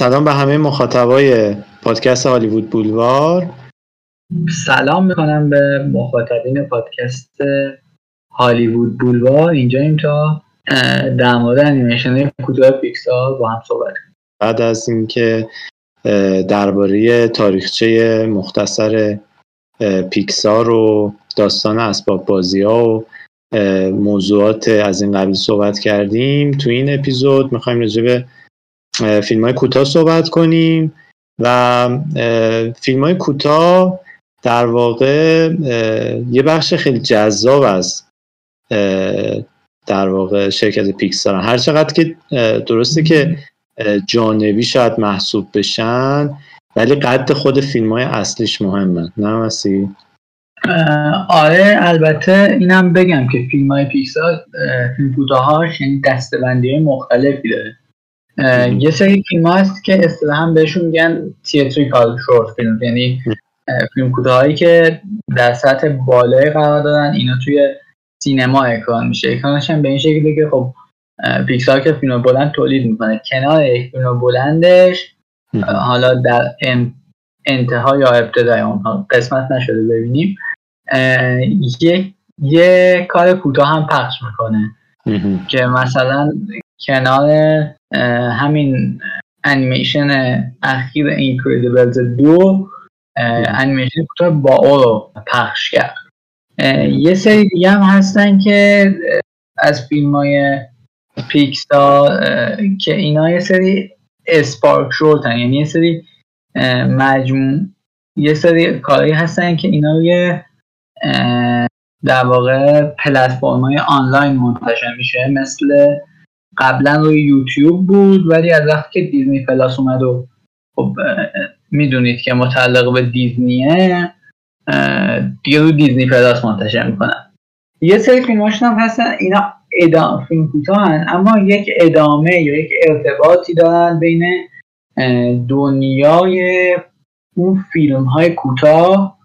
سلام به همه مخاطبای پادکست هالیوود بولوار. سلام می‌کنم به مخاطبین پادکست هالیوود بولوار. اینجا تا در مورد انیمیشن کوتاه پیکسار با هم صحبت بعد از اینکه درباره تاریخچه مختصر پیکسار و داستان اسباب بازی ها و موضوعات از این قبیل صحبت کردیم. تو این اپیزود می‌خوایم راجع به فیلم های کوتاه صحبت کنیم و فیلم های کوتاه در واقع یه بخش خیلی جذاب از در واقع شرکت پیکسار هر چقدر که درسته که جانبی شاید محسوب بشن ولی قد خود فیلم های اصلیش مهمه. نه مسی؟ آره البته اینم بگم که فیلم های پیکسار فیلم کوتاهاش یعنی دستبندی مختلفی داره. یه سری فیلم هست که اصطلاحا بهشون میگن تیاتریکال شورت فیلم یعنی فیلم کوتاهایی که در سطح بالای قرار دارن اینا توی سینما اکران میشه. اکرانش هم به این شکلی که خب پیکسار که فیلم بلند تولید می‌کنه. کنار یک فیلم بلندش حالا در انتها یا ابتدای اون قسمت نشده ببینیم. یه یه کار کوتاه هم پخش می‌کنه. که مثلا کنار همین انیمیشن اخیر اینکریدیبلز دو انیمیشن کوتاه با او رو پخش کرد. یه سری دیگه هم هستن که از فیلم های پیکسار که اینا یه سری اسپارک شورتن یعنی یه سری مجموع یه سری کاری هستن که اینا روی در واقع پلتفرم های آنلاین منتشر میشه مثل قبلا روی یوتیوب بود ولی از وقتی که دیزنی پلاس اومد و خب می‌دونید که متعلق به دیزنیه دیگه رو دیزنی پلاس منتشر می‌کنن. یه سری فیلماشون هم هستن اینا ادامه فیلم کوتاهن اما یک ادامه یا یک ارتباطی دارن بین دنیای اون فیلم های کوتاه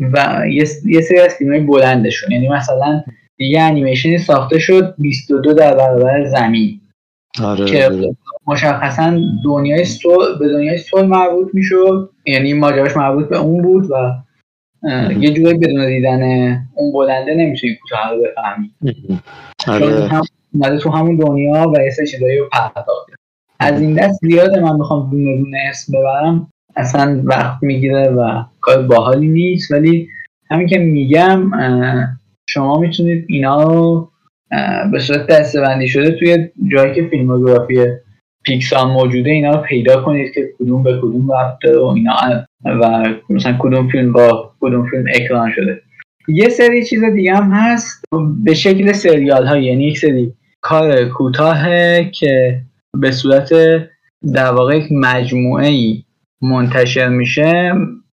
و یه سری از فیلم های بلندشون. یعنی مثلا یه انیمیشنی ساخته شد 22 در برابر زمین. آره که آره. مشخصا دنیای سول به دنیای سول مربوط می‌شد. یعنی ماجراش مربوط به اون بود و یه جوری بدون دیدن اون بلنده نمی‌تونی کوتاه رو بفهمی آره. هم اومده تو همون دنیا و یه سری چیزایی رو پرداخته از این دست زیاده من می‌خوام دونه دونه اسم ببرم. اصلا وقت می‌گیره و کار باحالی نیست. ولی همین که میگم شما می‌تونید اینا رو به صورت دستبندی شده توی جایی که فیلموگرافی پیکسان موجوده اینا رو پیدا کنید که کدوم به کدوم رفته و اینا و مثلا کدوم فیلم با کدوم فیلم اکران شده. یه سری چیز دیگه هم هست به شکل سریال ها یعنی یک سری کار کوتاه که به صورت در واقع مجموعه ای منتشر میشه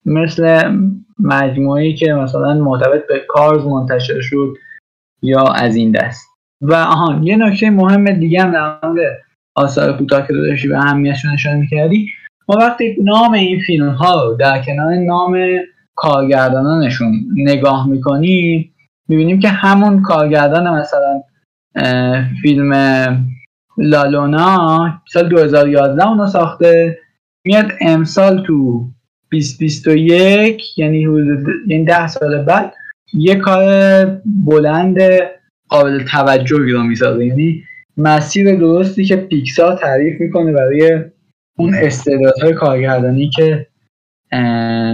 مثل مجموعه که مثلا مرتبط به کارز منتشر شد یا از این دست. و آهان یه نکته مهم دیگه هم در مورد آثار کوتاه که داشتی به اهمیتشون نشان می‌کردی ما وقتی نام این فیلم ها رو در کنار نام کارگردانانشون نگاه می‌کنیم می‌بینیم که همون کارگردان مثلا فیلم لالونا سال 2011 اونو ساخته میاد امسال تو 2021 یعنی یعنی 10 سال بعد یه کار بلند قابل توجهی رو می‌سازه. یعنی مسیر درستی که پیکسار تعریف می‌کنه برای اون استعدادهای کارگردانی که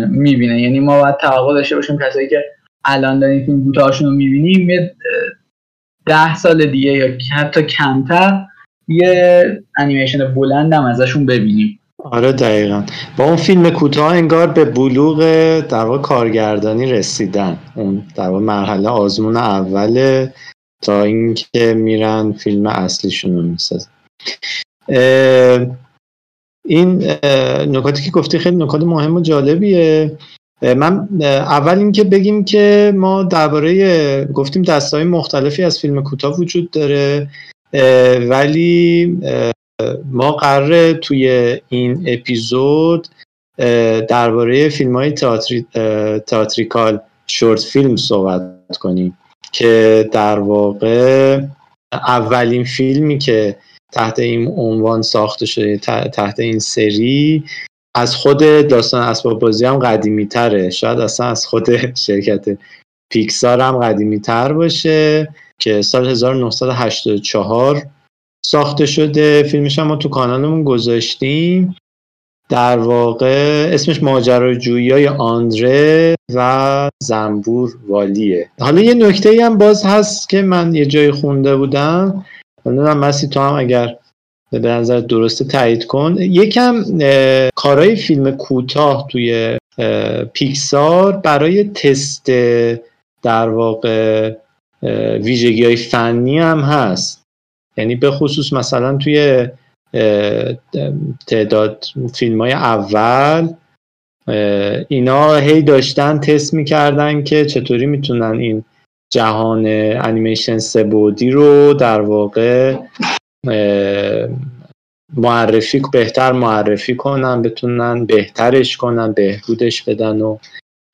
می‌بینه. یعنی ما باید توقع داشته باشیم کسایی که الان داریم فیلم کوتاهاشون رو می‌بینیم یه ده سال دیگه یا حتی کمتر یه انیمیشن بلند هم ازشون ببینیم. آره دقیقا. با اون فیلم کوتاه انگار به بلوغ در کارگردانی رسیدن. اون در مرحله آزمون اوله تا اینکه میرن فیلم اصلیشون رو می‌سازن. این نکاتی که گفتی خیلی نکات مهم و جالبیه. من اول اینکه بگیم که ما درباره گفتیم دستای مختلفی از فیلم کوتاه وجود داره ولی ما قراره توی این اپیزود درباره فیلم های تئاتری، تئاتریکال شورت فیلم صحبت کنیم که در واقع اولین فیلمی که تحت این عنوان ساخته شده تحت این سری از خود داستان اسباب بازی هم قدیمی تره شاید اصلا از خود شرکت پیکسار هم قدیمی تر باشه که سال 1984 ساخته شده فیلمش هم ما تو کانالمون گذاشتیم. در واقع اسمش ماجراجویی آندره و زنبور والیه. حالا یه نکته هم باز هست که من یه جای خونده بودم. نمی‌دونم مسی تو هم اگر به نظر درسته تایید کن. یکم کارهای فیلم کوتاه توی پیکسار برای تست در واقع ویژگی های فنی هم هست. یعنی به خصوص مثلا توی تعداد فیلم های اول اینا هی داشتن تست می‌کردن که چطوری می‌تونن این جهان انیمیشن سبودی رو در واقع معرفی بهتر معرفی کنن بتونن بهترش کنن بهبودش بدن و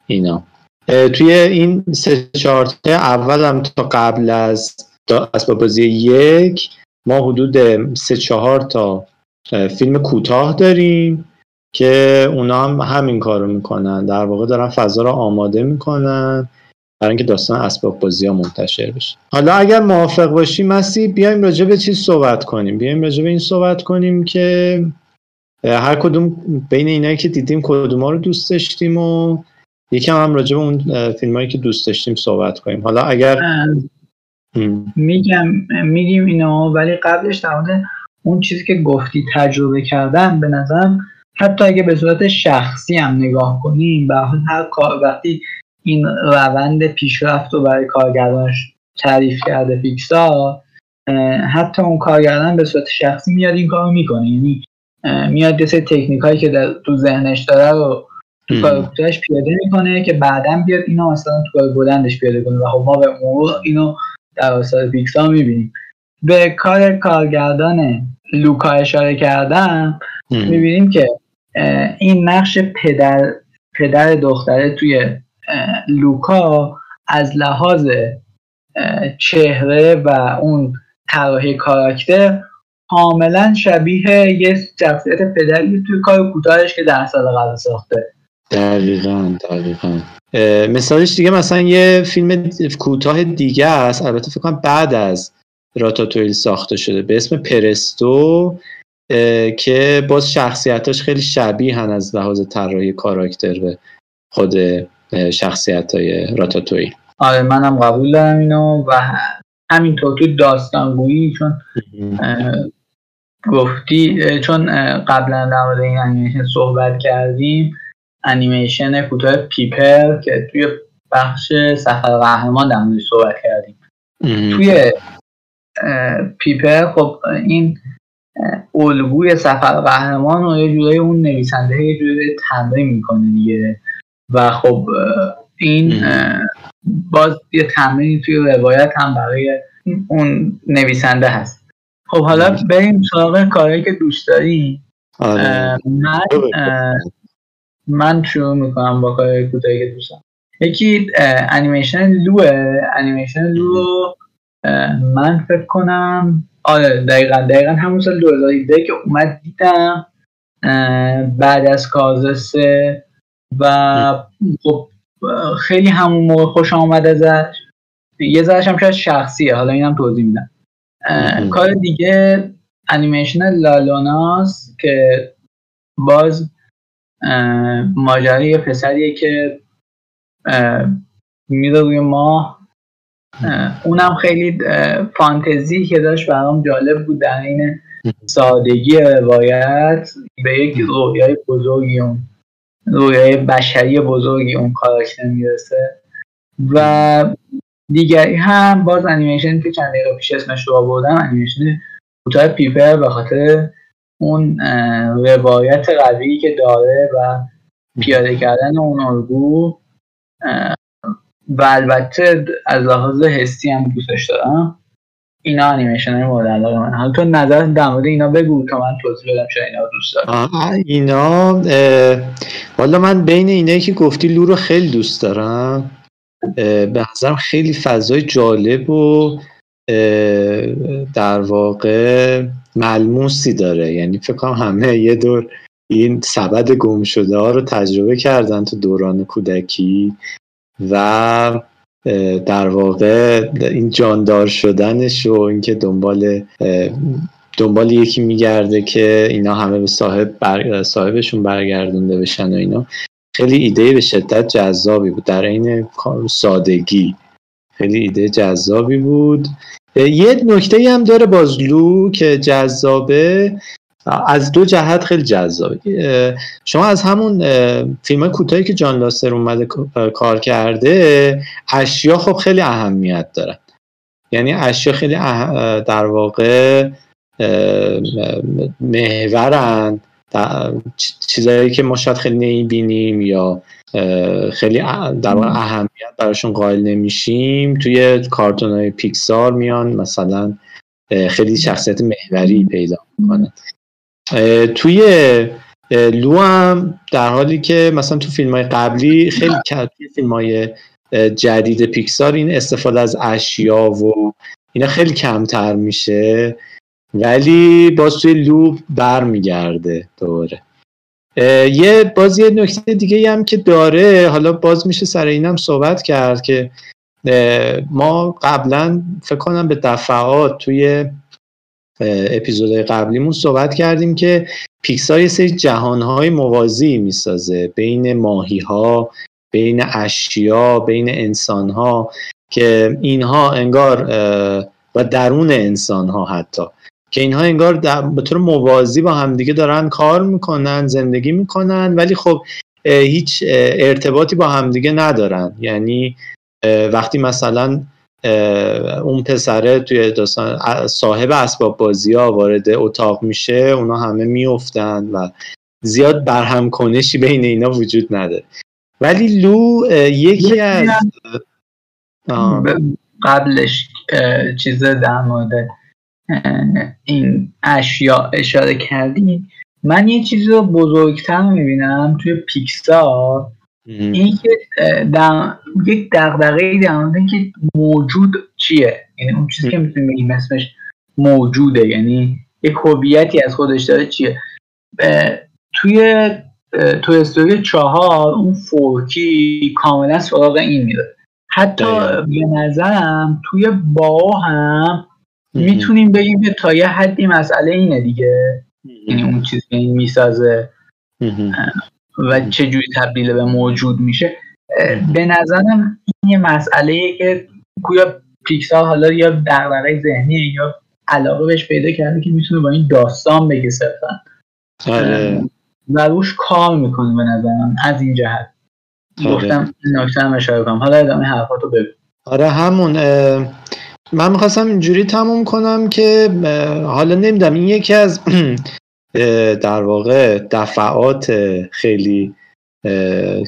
اینا. توی این سه چارت اول هم تا قبل از اسباب بازی یک ما حدود سه چهار تا فیلم کوتاه داریم که اونا هم همین کار رو می‌کنن. در واقع دارن فضا رو آماده می‌کنن برای اینکه داستان اسباب بازی ها منتشر بشه. حالا اگر موافق باشی مسی بیایم راجع به چیز صحبت کنیم. بیایم راجع به این صحبت کنیم که هر کدوم بین اینایی که دیدیم کدوم رو دوست داشتیم و یکم هم راجع به اون فیلم هایی که دوست داشتیم صحبت کنیم. حالا اگر میگم میگیم اینو ولی قبلش در اون چیزی که گفتی تجربه کردن به نظرم حتی اگه به صورت شخصی هم نگاه کنیم به هر کار وقتی این روند پیشرفت رو برای کارگردانش تعریف کرده پیکسار حتی اون کارگردان به صورت شخصی میاد این کارو می‌کنه. یعنی میاد یه سری تکنیک هایی که در تو ذهنش داره رو تو کار کوتاهش پیاده می‌کنه که بعدا بیاد اینو مثلا تو کار بلندش پیاده کنه. و خب ما به مرور اینو در آثار پیکسار می‌بینیم. به کار کارگردان لوکا اشاره کردم می‌بینیم که این نقش پدر پدر دختره توی لوکا از لحاظ چهره و اون طراحی کاراکتر کاملا شبیه یه شخصیت پدری توی کار کوتاهش که در سال قبل ساخته. دقیقا دقیقا. مثالش دیگه مثلا یه فیلم کوتاه دیگه است. البته فکر کنم بعد از راتاتویل ساخته شده. به اسم پرستو که باز شخصیتاش خیلی شبیه هن از لحاظ طراحی کاراکتر به خود شخصیت های راتاتویل. آره منم قبول دارم اینو و همینطور تو داستانگویی چون گفتی چون قبلا در مورد این انیمیشن صحبت کردیم انیمیشن کوتاه پیپر که توی بخش سفر قهرمان در صحبت کردیم. توی پیپر خب این الگوی سفر قهرمان و یه جورایی اون نویسنده یه جوری تمرین می‌کنه دیگه. و خب این باز یه تمرینی توی روایت هم برای اون نویسنده هست. خب حالا بریم سراغ کاری که دوست داری آره. من من شروع می‌کنم با کار کوتاهی که دوستم. یکی انیمیشن لو انیمیشن لو من فکر کنم آره دقیقا دقیقا همون سال 2017 که اومد دیدم بعد از کازسه و خب خیلی همون موقع خوش آمد ازش یه ذرش هم شاید شخصیه حالا اینم توضیح میدم. کار دیگه انیمیشن لالوناس که باز ماجرای پسریه که میره روی ماه. اونم خیلی فانتزی که داشت برام جالب بود در این سادگی روایت به یک رویای بزرگی اون رویای بشری بزرگی اون کاراکتر می‌رسه. و دیگری هم باز انیمیشن که چند دقیقه پیش اسمش رو آوردم انیمیشن کوتاه پیپر به خاطر اون روایت قوی که داره و پیاده کردن اون الگو و البته از لحاظ حسی هم دوستش دارم. اینا انیمیشن های مورد علاقه من حالا تو نظر در مورد اینا بگو تا من توضیح بدم شاید اینا دوست دارم. اینا والا من بین اینایی که گفتی لو رو خیلی دوست دارم. به نظرم خیلی فضای جالب و در واقع ملموسی داره. یعنی فکر کنم همه یه دور این سبد گم شده ها رو تجربه کردن تو دوران کودکی و در واقع این جاندار شدنش و اینکه دنبال دنبال یکی میگرده که اینا همه به صاحب بر... صاحبشون برگردونده بشن و اینا. خیلی ایده به شدت جذابی بود. در این سادگی. خیلی ایده جذابی بود. یه نکته هم داره بازلو که جذابه. از دو جهت خیلی جذابه. شما از همون فیلم کوتاهی که جان لاسر اومده کار کرده اشیا خب خیلی اهمیت دارن. یعنی اشیا خیلی در واقع محورن. چیزایی که ما شاید خیلی نمی‌بینیم یا خیلی در واقع اهمیت براشون قائل نمیشیم. توی کارتون های پیکسار میان مثلا خیلی شخصیت محوری پیدا می‌کنن توی لو هم در حالی که مثلا تو فیلم های قبلی خیلی کرد فیلم های جدید پیکسار این استفاده از اشیا و اینا خیلی کمتر میشه ولی باز توی لو برمیگرده دوباره. یه باز یه نکته دیگه هم که داره حالا باز میشه سر اینم صحبت کرد که ما قبلا فکر کنم به دفعات توی اپیزود قبلیمون صحبت کردیم که پیکسار یه سری جهانهای موازی می‌سازه بین ماهی ها بین اشیا بین انسان ها که اینها انگار و درون انسان ها حتی. که اینها انگار به طور موازی با همدیگه دارن کار می‌کنن زندگی می‌کنن ولی خب هیچ ارتباطی با همدیگه ندارن. یعنی وقتی مثلا اون پسره توی داستان صاحب اسباب بازی ها وارد اتاق میشه اونا همه میفتن و زیاد برهم کنشی بین اینا وجود نداره. ولی لو یکی از قبلش چیز در مورد این اشیا اشاره کردی من یه چیزی رو بزرگتر می‌بینم توی پیکسار. این که در... یک دقدقه در مورد که موجود چیه. یعنی اون چیزی که می‌تونیم بگیم اسمش موجوده. یعنی یک هویتی از خودش داره چیه. توی تو استوری چهار اون فورکی کاملا سراغ این میره. حتی به نظرم توی با هم می‌تونیم بگیم که تا یه حدی مسئله اینه دیگه. یعنی اون چیزی که این می‌سازه. و چجوری تبدیل به موجود میشه. به نظرم این یه مسئله که گویا پیکسار حالا یا دغدغه ذهنی یا علاقه بهش پیدا کرده که می‌تونه با این داستان بگه صرفا. آره. و روش کار می‌کنه به نظرم از این جهت. آره. گفتم نکته هم اشاره کنم. حالا ادامه حرفاتو بگو. آره همون من می‌خواستم اینجوری تموم کنم که حالا نمیدم این یکی از در واقع دفعات خیلی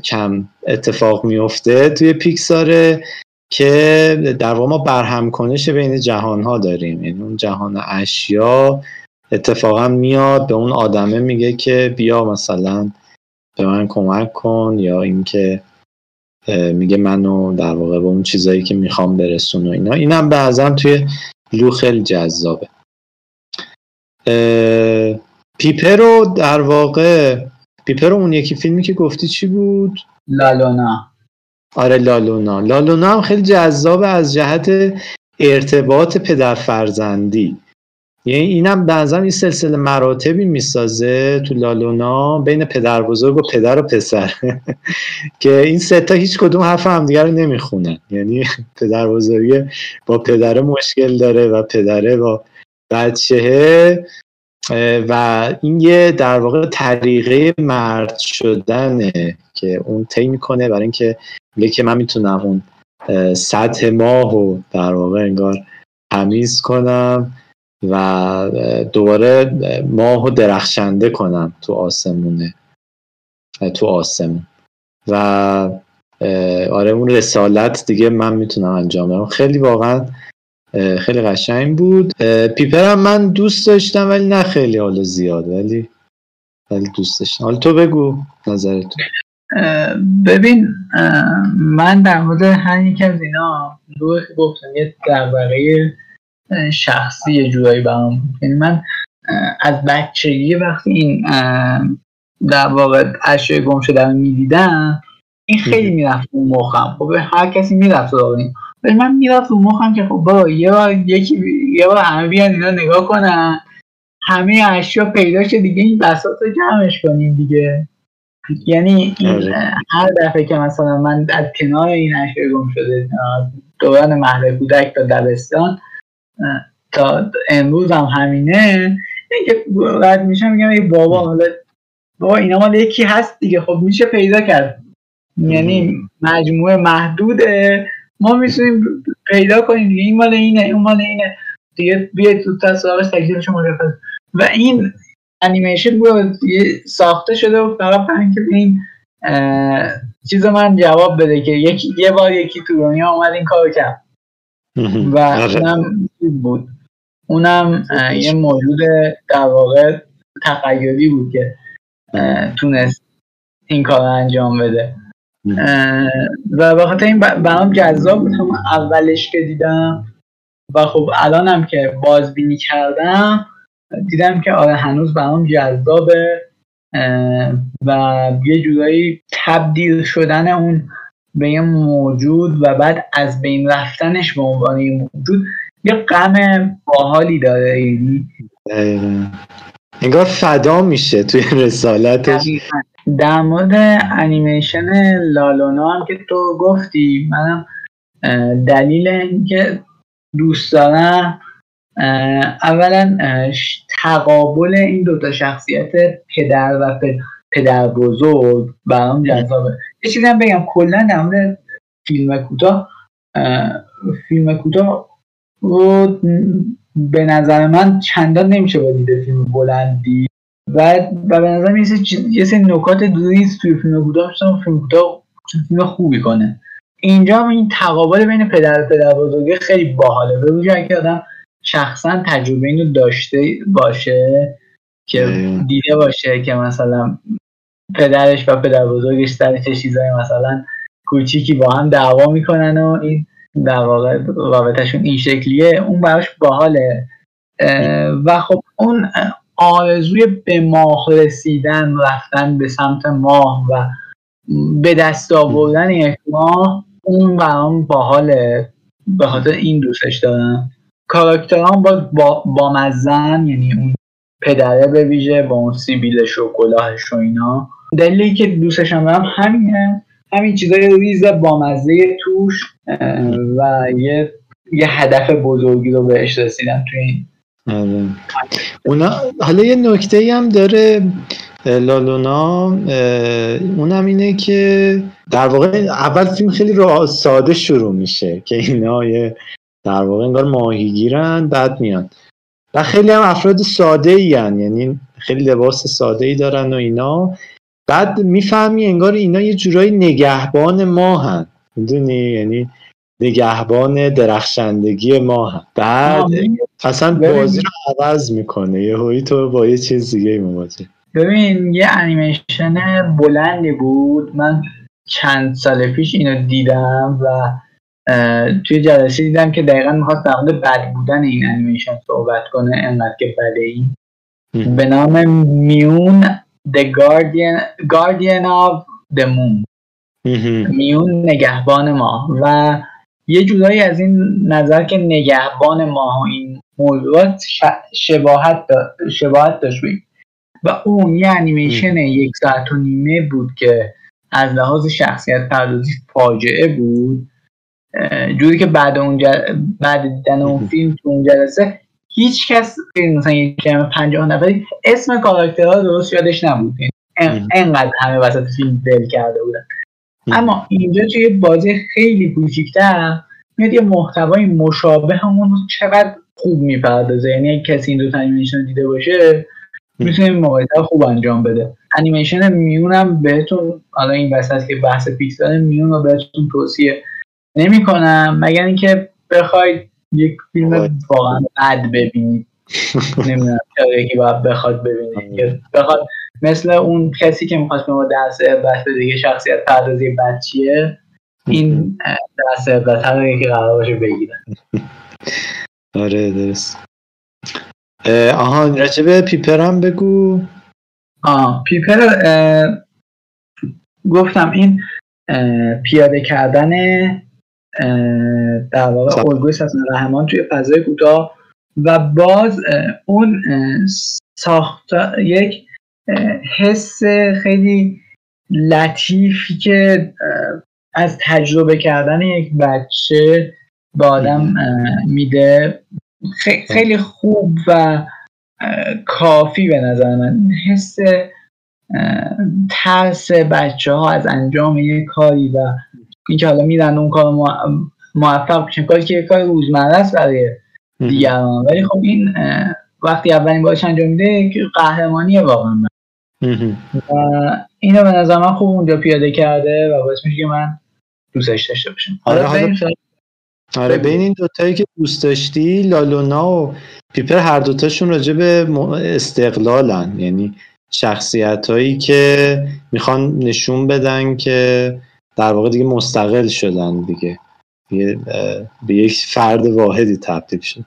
کم اتفاق میفته توی پیکساره که در واقع ما برهم کنش بین جهان ها داریم. یعنی اون جهان اشیا اتفاقا میاد به اون آدمه میگه که بیا مثلا به من کمک کن یا اینکه میگه منو در واقع به اون چیزایی که می‌خوام برسون و اینا. اینم بعضا توی لو خیلی جذابه. پیپر رو در واقع پیپر اون یکی فیلمی که گفتی چی بود؟ لالونا. آره لالونا. لالونا هم خیلی جذابه از جهت ارتباط پدر فرزندی یعنی اینم بعضا این سلسله مراتبی می‌سازه تو لالونا بین پدر بزرگ و پدر و پسر. که این ستا هیچ کدوم حرف همدیگه رو نمی‌خونن یعنی پدر بزرگی با پدر مشکل داره و پدره با بچهه و این یه در واقع طریقه مرد شدنه که اون طی می‌کنه برای اینکه میگه که من می‌تونم اون سطح ماه و در واقع انگار تمیز کنم. و دوباره ماه درخشنده کنم تو آسمونه. تو آسمون و آره اون رسالت دیگه من می‌تونم انجام بدم. خیلی واقعا خیلی قشنگ بود. پیپر هم من دوست داشتم ولی نه خیلی حالا زیاد. ولی ولی دوست داشتم. حالا تو بگو نظرت. ببین من در مورد هر یک از اینا رو گفتم یه درباره شخصی یه جورایی برام یعنی من از بچگی وقتی این در واقع اشیاء گم شده رو می‌دیدم این خیلی می‌رفت اون مخم. خب هر کسی می‌رفت رو ولی من می‌رفت اون مخم که خب با یه بار یکی یه بار همه بیان اینا نگاه کنن. همه اشیا پیدا شد دیگه این بساط رو جمعش کنیم دیگه. یعنی این. هر دفعه که مثلا من از کنار این اشیا گم شده دوران مهد کودک تا دبستان تا امروز هم همینه. اینکه رد میشم میگم ای بابا حالا بابا اینا مال یکی هست دیگه. خب میشه پیدا کرد. یعنی مجموعه محدوده. ما می‌تونیم پیدا کنیم دیگه. این مال اینه این مال اینه. دیگه بیاید تو تصاویر تکلیفش مشخص. و این انیمیشن بود ساخته شده و فقط که این چیز من جواب بده که یکی یه بار یکی تو دنیا اومد این کار کرد. و اونم بود. اونم یه موجود در واقع تخیلی بود که تونست این کار انجام بده. و به خاطر این برام جذاب بود. هم اولش که دیدم و خب الانم که بازبینی کردم دیدم که آره هنوز برام جذابه و یه جورایی تبدیل شدن اون به یه موجود و بعد از بین رفتنش به عنوان یه موجود یه غم باحالی داره یعنی. انگار فدا میشه توی رسالتش. در مورد انیمیشن لالونا هم که تو گفتی منم دلیل اینکه دوست دارم اولا تقابل این دوتا شخصیت پدر و پدر بزرگ برام جذابه. یه چیزی هم بگم کلا در مورد فیلم کوتاه فیلم کوتاه رو به نظر من چندان نمیشه با دیده فیلم بلندی. و و به نظر یه سری نکات دوریز توی فیلم کوتاه فیلم کوتاه فیلم خوبی کنه. اینجا هم این تقابل بین پدر و پدر بزرگه خیلی باحاله. به وجود که آدم شخصا تجربه اینو داشته باشه که دیده باشه که مثلا پدرش و پدر بزرگش سر چه چیزای مثلا کوچیکی با هم دعوا می‌کنن و این در واقع رابطهشون این شکلیه اون براش باحاله. و خب اون آرزوی به ماه رسیدن رفتن به سمت ماه و به دست آوردن یک ماه اون برام باحاله. به خاطر این دوستش دارم. کاراکتران با, با, مزن یعنی اون پدره به ویژه با اون سیبیلش و کلاهش و اینا. دلیلی که دوستشم دارم همینه. همین چیزای ریز بامزه توش. و یه یه هدف بزرگی رو بهش رسیدن توی این. آره. اونا حالا یه نکته هم داره لالونا اونم اینه که در واقع اول فیلم خیلی رو ساده شروع میشه که اینا یه در واقع انگار ماهیگیرن بعد میان. و خیلی هم افراد ساده ای یعنی خیلی لباس ساده ای دارن و اینا. بعد می‌فهمی انگار اینا یه جورایی نگهبان ما هن. می‌دونی؟ یعنی نگهبان درخشندگی ما هن بعد اصلا بازی رو عوض می‌کنه. یه هایی تو با یه چیز دیگه مواجه. ببین یه انیمیشن بلندی بود. من چند سال پیش اینو دیدم و توی جلسه دیدم که دقیقا می‌خواست در مورد بد بودن این انیمیشن صحبت کنه. انقدر که بده این. به نام میون The Guardian, Guardian of the Moon. میون نگهبان ماه و یه جورایی از این نظر که نگهبان ماه این موضوعات شباهت, شباهت داشت. و اون یه انیمیشن یک ساعت و نیمه بود که از لحاظ شخصیت پردازی فاجعه بود. جوری که بعد اون بعد دیدن اون فیلم تو اون جلسه هیچ کس مثلا یک جمع پنجاه نفری اسم کاراکترها درست یادش نبود. انقدر همه وسط فیلم دل کرده بودن. اما اینجا توی بازی خیلی کوچیکتر میاد یه محتوای مشابه همون چقدر خوب می‌پردازه. یعنی کسی این دو انیمیشن دیده باشه می‌تونه مقایسه خوب انجام بده. انیمیشن میونم بهتون حالا این وسط که بحث پیکسل میون رو بهتون توصیه نمی‌کنم. مگر اینکه بخواید یک فیلم واقعا بد ببینید. نمی‌دونم چرا یکی باید بخواد ببینید بخواد مثل اون کسی که می‌خواست به ما درس عبرت بده دیگه شخصیت پردازی بد چیه این درس عبرت رو یکی قرار باشه بگیرن. آره درست. آها راجبه پیپر هم بگو. آه پیپر گفتم این پیاده کردن در واقع الگوی رحمان توی فضای کوتاه و باز اون ساخت یک حس خیلی لطیفی که از تجربه کردن یک بچه به آدم میده. خیلی خوب و کافی به نظر من. حس ترس بچه ها از انجام یک کاری و اینکه حالا میرن اون کار موفق بشن. کاری که یک کار روزمره است برای دیگران. ولی خب این وقتی اولین بارش انجام میده قهرمانی واقعا. و اینو به نظر من خوب اونجا پیاده کرده و باعث میشه که من دوستش داشته باشم. آره حالا آره بین این دوتایی که دوست داشتی لالونا و پیپر هر دوتاشون راجع به استقلالن. یعنی شخصیت هایی که می‌خوان نشون بدن که در واقع دیگه مستقل شدن دیگه. به یک فرد واحدی تبدیل شد.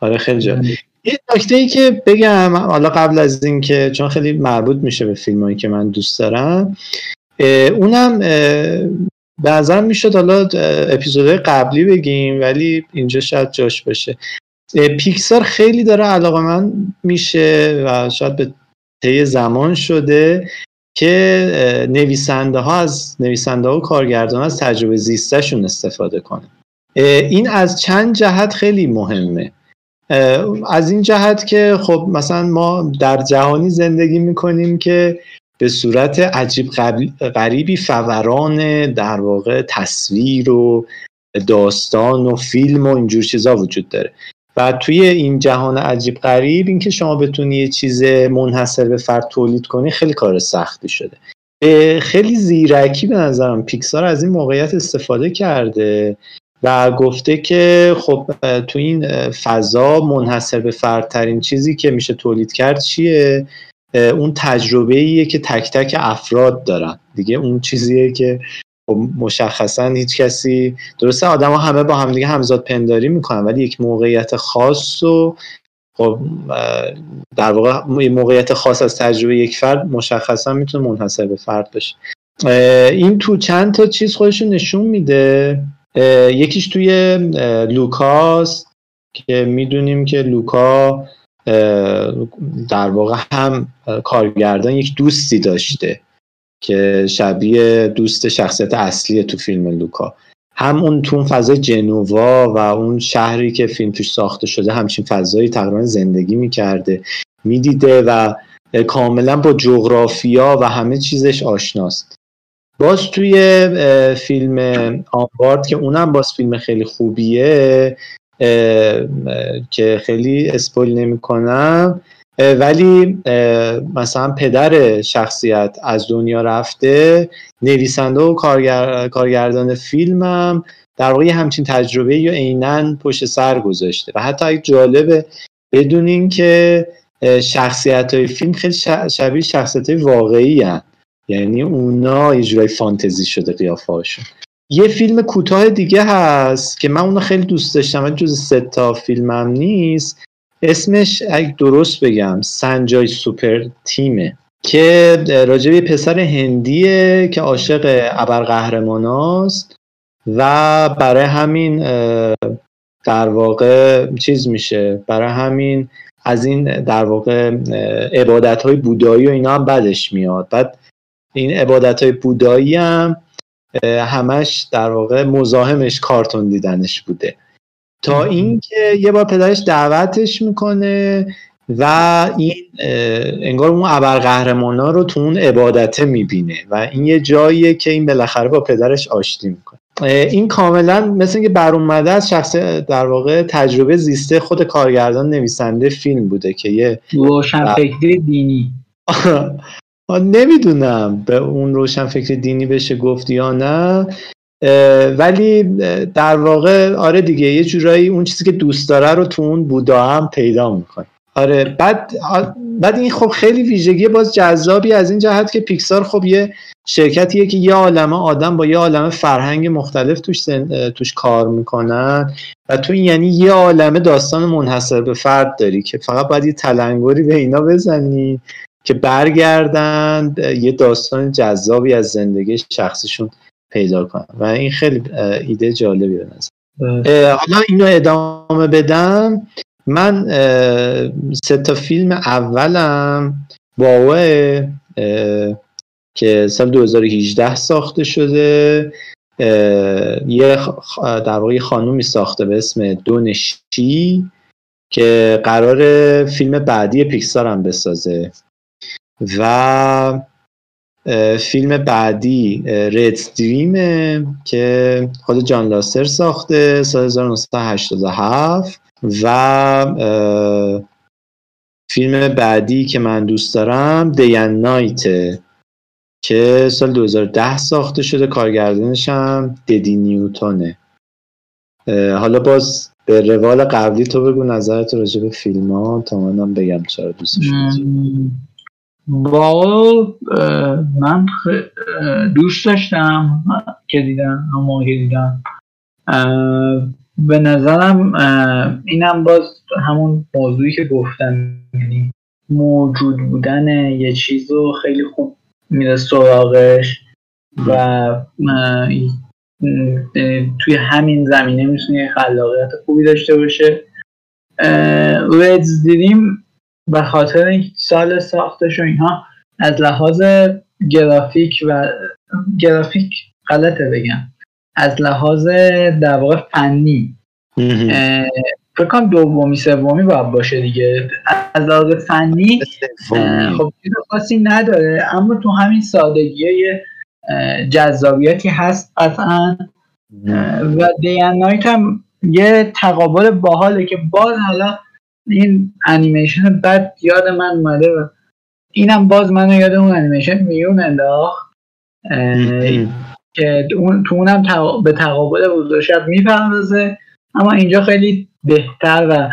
آره خیلی جا یه نکته ای که بگم حالا قبل از اینکه چون خیلی مربوط میشه به فیلم هایی که من دوست دارم اونم به نظرم می‌شد حالا اپیزودهای قبلی بگیم ولی اینجا شاید جاش باشه. پیکسار خیلی داره علاقه من میشه و شاید به طی زمان شده که نویسنده ها از نویسنده ها و کارگردان از تجربه زیستشون استفاده کنه. این از چند جهت خیلی مهمه. از این جهت که خب مثلا ما در جهانی زندگی می‌کنیم که به صورت عجیب غریبی فوران در واقع تصویر و داستان و فیلم و اینجور چیزا وجود داره. و توی این جهان عجیب غریب اینکه شما بتونی یه چیز منحصر به فرد تولید کنی خیلی کار سختی شده. خیلی زیرکی به نظرم پیکسار از این موقعیت استفاده کرده. و گفته که خب تو این فضا منحصر به فردترین چیزی که میشه تولید کرد چیه؟ اون تجربه ایه که تک تک افراد دارن. دیگه اون چیزیه که خب مشخصا هیچ کسی درسته آدم ها همه با همدیگه همزاد پنداری می‌کنن ولی یک موقعیت خاص و خب در واقع یه موقعیت خاص از تجربه یک فرد مشخصا می‌تونه منحصر به فرد بشه. این تو چند تا چیز خودشون نشون میده. یکیش توی لوکاس که می‌دونیم که لوکا در واقع هم کارگردان یک دوستی داشته که شبیه دوست شخصیت اصلی تو فیلم لوکا. هم اون تو اون فضای جنوا و اون شهری که فیلم توش ساخته شده همچین فضایی تقریبا زندگی می‌کرده می‌دیده و کاملا با جغرافیا و همه چیزش آشناست. باز توی فیلم آنوارد که اونم باز فیلم خیلی خوبیه که خیلی اسپویل نمی کنم ولی مثلا پدر شخصیت از دنیا رفته نویسنده و کارگر... کارگردان فیلمم در واقع همچین تجربه یا عینا پشت سر گذاشته و حتی اگه جالبه بدونین که شخصیت های فیلم خیلی شبیه شخصیت های واقعی هن. یعنی اونا یه جورای فانتزی شده قیافه هاشون یه فیلم کوتاه دیگه هست که من اونو خیلی دوست داشتم و جز سه تا فیلمم نیست. اسمش اگه درست بگم سنجای سوپر تیمه که راجع به پسر هندیه که عاشق ابرقهرماناست و برای همین در واقع چیز میشه برای همین از این در واقع عبادت های بودایی و اینا هم بدش میاد. بعد این عبادت های بودایی هم همش در واقع مزاحمش کارتون دیدنش بوده. تا اینکه یه بار پدرش دعوتش می‌کنه و این انگار اون ابرقهرمانا رو تو اون عبادته می‌بینه و این یه جاییه که این بالاخره با پدرش آشتی می‌کنه. این کاملا مثل اینکه بر اومده از شخص در واقع تجربه زیسته خود کارگردان نویسنده فیلم بوده که یه روشنفکری دینی. نمی‌دونم به اون روشن فکر دینی بشه گفت یا نه. ولی در واقع آره دیگه یه جورایی اون چیزی که دوست داره رو تو اون بودا هم پیدا می‌کنه. آره بعد بعد این خب خیلی ویژگی باز جذابی از این جهت که پیکسار خب یه شرکتیه که یه عالمه آدم با یه عالمه فرهنگ مختلف توش توش کار می‌کنن و تو یعنی یه عالمه داستان منحصر به فرد داری که فقط باید یه تلنگری به اینا بزنی. که برگردند یه داستان جذابی از زندگی شخصیشون پیدا کنن. و این خیلی ایده جالبی به نظر. حالا اینو ادامه بدم. من سه تا فیلم اولم باوه که سال 2018 ساخته شده. یه در واقع خانومی ساخته به اسم دونشی که قرار فیلم بعدی پیکسار هم بسازه. و فیلم بعدی رد دریمه که خود جان لاستر ساخته سال 1987 و فیلم بعدی که من دوست دارم دین نایت که سال 2010 ساخته شده کارگردانش هم ددی نیوتونه حالا باز به روال قبلی تو بگو نظرت راجع به فیلم ها تا منم بگم چرا دوستش با من دوست داشتم که دیدم اما که دیدم. به نظرم اینم باز همون موضوعی که گفتم. یعنی موجود بودن یه چیز رو خیلی خوب میره سراغش و توی همین زمینه می‌تونه خلاقیت خوبی داشته باشه. ردز دیدیم به خاطر این سال ساختش و اینها از لحاظ گرافیک و گرافیک غلطه بگم. از لحاظ در واقع فنی. فکر کنم دومی سومی باید باشه دیگه. از لحاظ فنی خب چیز خاصی نداره. اما تو همین سادگی جذابیتی هست قطعا. و دین نایت هم یه تقابل باحاله که باز حالا این انیمیشن بعد یاد من اومده و اینم باز منو یاد اون انیمیشن میون انداخت. که تو اونم به تقابل بزرگ شب می‌پردازه. اما اینجا خیلی بهتر و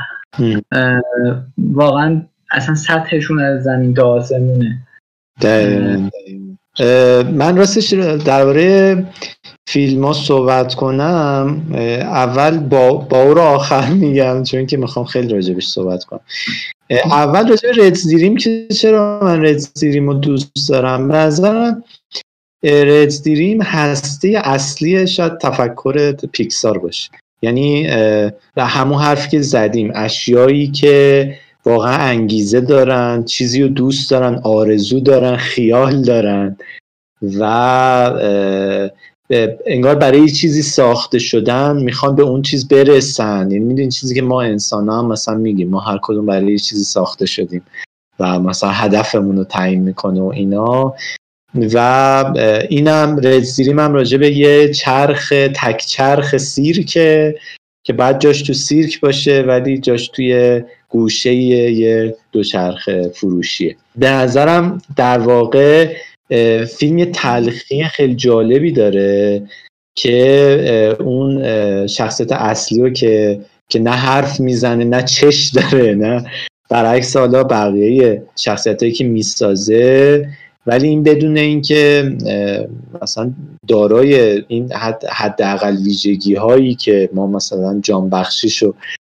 واقعا اصلا سطحشون از زمین تا آسمونه. من راستش درباره فیلم ها صحبت کنم اول با, با او رو آخر میگم چون که می‌خوام خیلی راجبش صحبت کنم. اول راجب رد زیریم که چرا من رد زیریم رو دوست دارم؟ به نظرم رد دیریم هسته اصلی شاید تفکر پیکسار باشه. یعنی همون حرفی که زدیم اشیایی که واقعا انگیزه دارن چیزی رو دوست دارن آرزو دارن خیال دارن و انگار برای چیزی ساخته شدن می‌خوان به اون چیز برسن. یعنی می‌دونی چیزی که ما انسان هم مثلا میگیم ما هر کدوم برای چیزی ساخته شدیم و مثلا هدفمون رو تعیین می‌کنه و اینا. و اینم رزدیریم هم راجع به یه چرخ تک چرخ سیرکه که بعد جاش تو سیرک باشه ولی جاش توی گوشه یه دوچرخ فروشیه. به نظرم در واقع فیلم تلخی خیلی جالبی داره که اون شخصیت اصلی رو که که نه حرف می‌زنه نه چش داره نه برعکس حالا بقیه شخصیت هایی که می‌سازه. ولی این بدون اینکه مثلا دارای این حداقل ویژگی هایی که ما مثلا جان بخشیش رو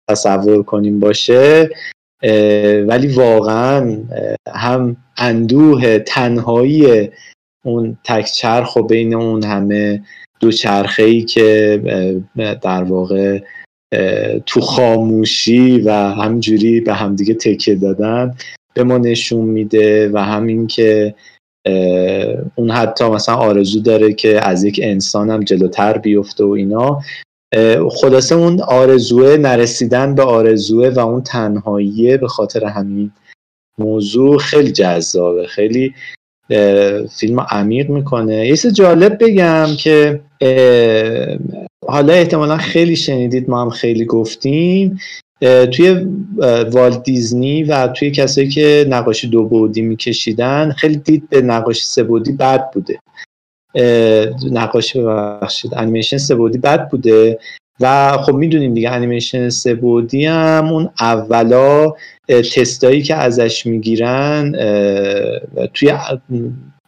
تصور کنیم باشه ولی واقعا هم اندوه تنهایی اون تک چرخ و بین اون همه دو چرخه ای که در واقع تو خاموشی و همجوری به همدیگه تکه دادن به ما نشون میده و همین که اون حتی مثلا آرزو داره که از یک انسان هم جلوتر بیفته و اینا. خلاصه اون آرزوه نرسیدن به آرزوه و اون تنهاییه به خاطر همین موضوع خیلی جذابه خیلی فیلم عمیق می‌کنه. یه جالب بگم که حالا احتمالا خیلی شنیدید ما هم خیلی گفتیم. توی والت دیزنی و توی کسایی که نقاشی دو بودی میکشیدن خیلی دید به نقاشی سه بودی بد بوده. نقاشی ببخشید انیمیشن سه بعدی بد بوده. و خب می‌دونیم دیگه انیمیشن سه بعدی هم اون اولا تستایی که ازش می‌گیرن توی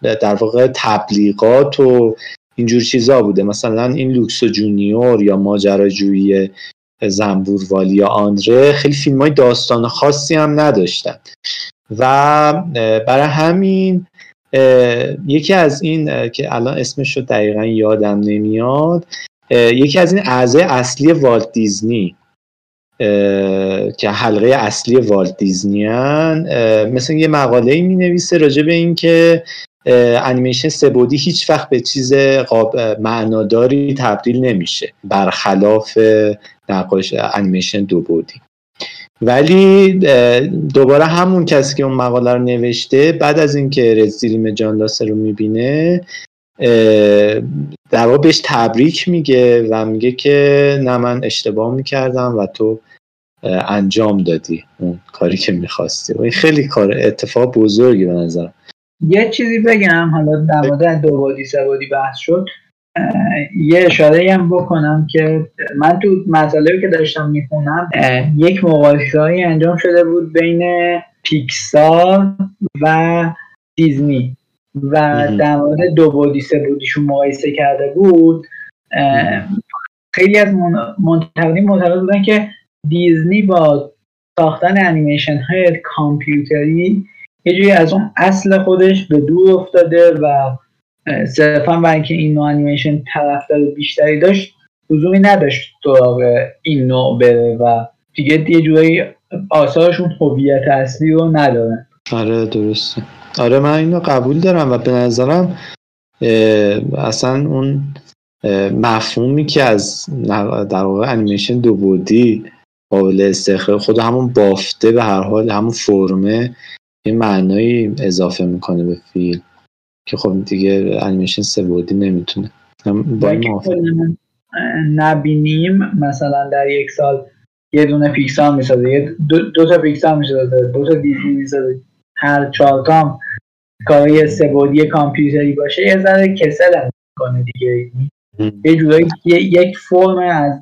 در واقع تبلیغات و اینجور چیزا بوده. مثلا این لوکسو جونیور یا ماجراجویی زنبور والی یا آندره خیلی فیلم های داستان خاصی هم نداشتن. و برای همین یکی از این که الان اسمش رو دقیقا یادم نمیاد یکی از این اعضای اصلی والت دیزنی که حلقه اصلی والت دیزنی هن. مثل یه مقاله می نویسه راجع به این که انیمیشن سبودی هیچ وقت به چیز معناداری تبدیل نمیشه. برخلاف نقاش انیمیشن دو بودی. ولی دوباره همون کسی که اون مقاله رو نوشته بعد از اینکه رزیریم جان لاسر رو می‌بینه در واقع بهش تبریک میگه و میگه که نه من اشتباه می‌کردم و تو انجام دادی اون کاری که می‌خواستی. و این خیلی کار اتفاق بزرگی به نظرم. یه چیزی بگم حالا در مورد دو بادی سه بادی بحث شد. یه اشاره هم بکنم که من تو مسئله که داشتم می‌خونم یک مقایسه انجام شده بود بین پیکسار و دیزنی و در مورد دو بودی سه بودیشون مقایسه کرده بود. خیلی از منتقدین معتقد بودن که دیزنی با ساختن انیمیشن های کامپیوتری یه جوری از اون اصل خودش به دور افتاده و صرفا برای اینکه این نوع انیمیشن طرفدار بیشتری داشت لزومی نداشت سراغ این نوع بره و دیگه یه جوری آثارشون هویت اصلی رو ندارن آره درسته. آره من اینو قبول دارم و به نظرم اصلا اون مفهومی که از در واقع انیمیشن دو بودی قابل استخراج خود همون بافته به هر حال همون فرمه یه معنایی اضافه می‌کنه به فیلم. که خب دیگه انیمیشن سه بودی نمی‌تونه. با نبینیم مثلا در یک سال یه دونه پیکسار می‌سازه دو, دو تا پیکسار می‌سازه دو تا دیزنی می‌سازه هر چهار تام کاری سه بودی کامپیوتری باشه یه ذره کسل هم می‌کنه دیگه. یه جورایی یک فرم از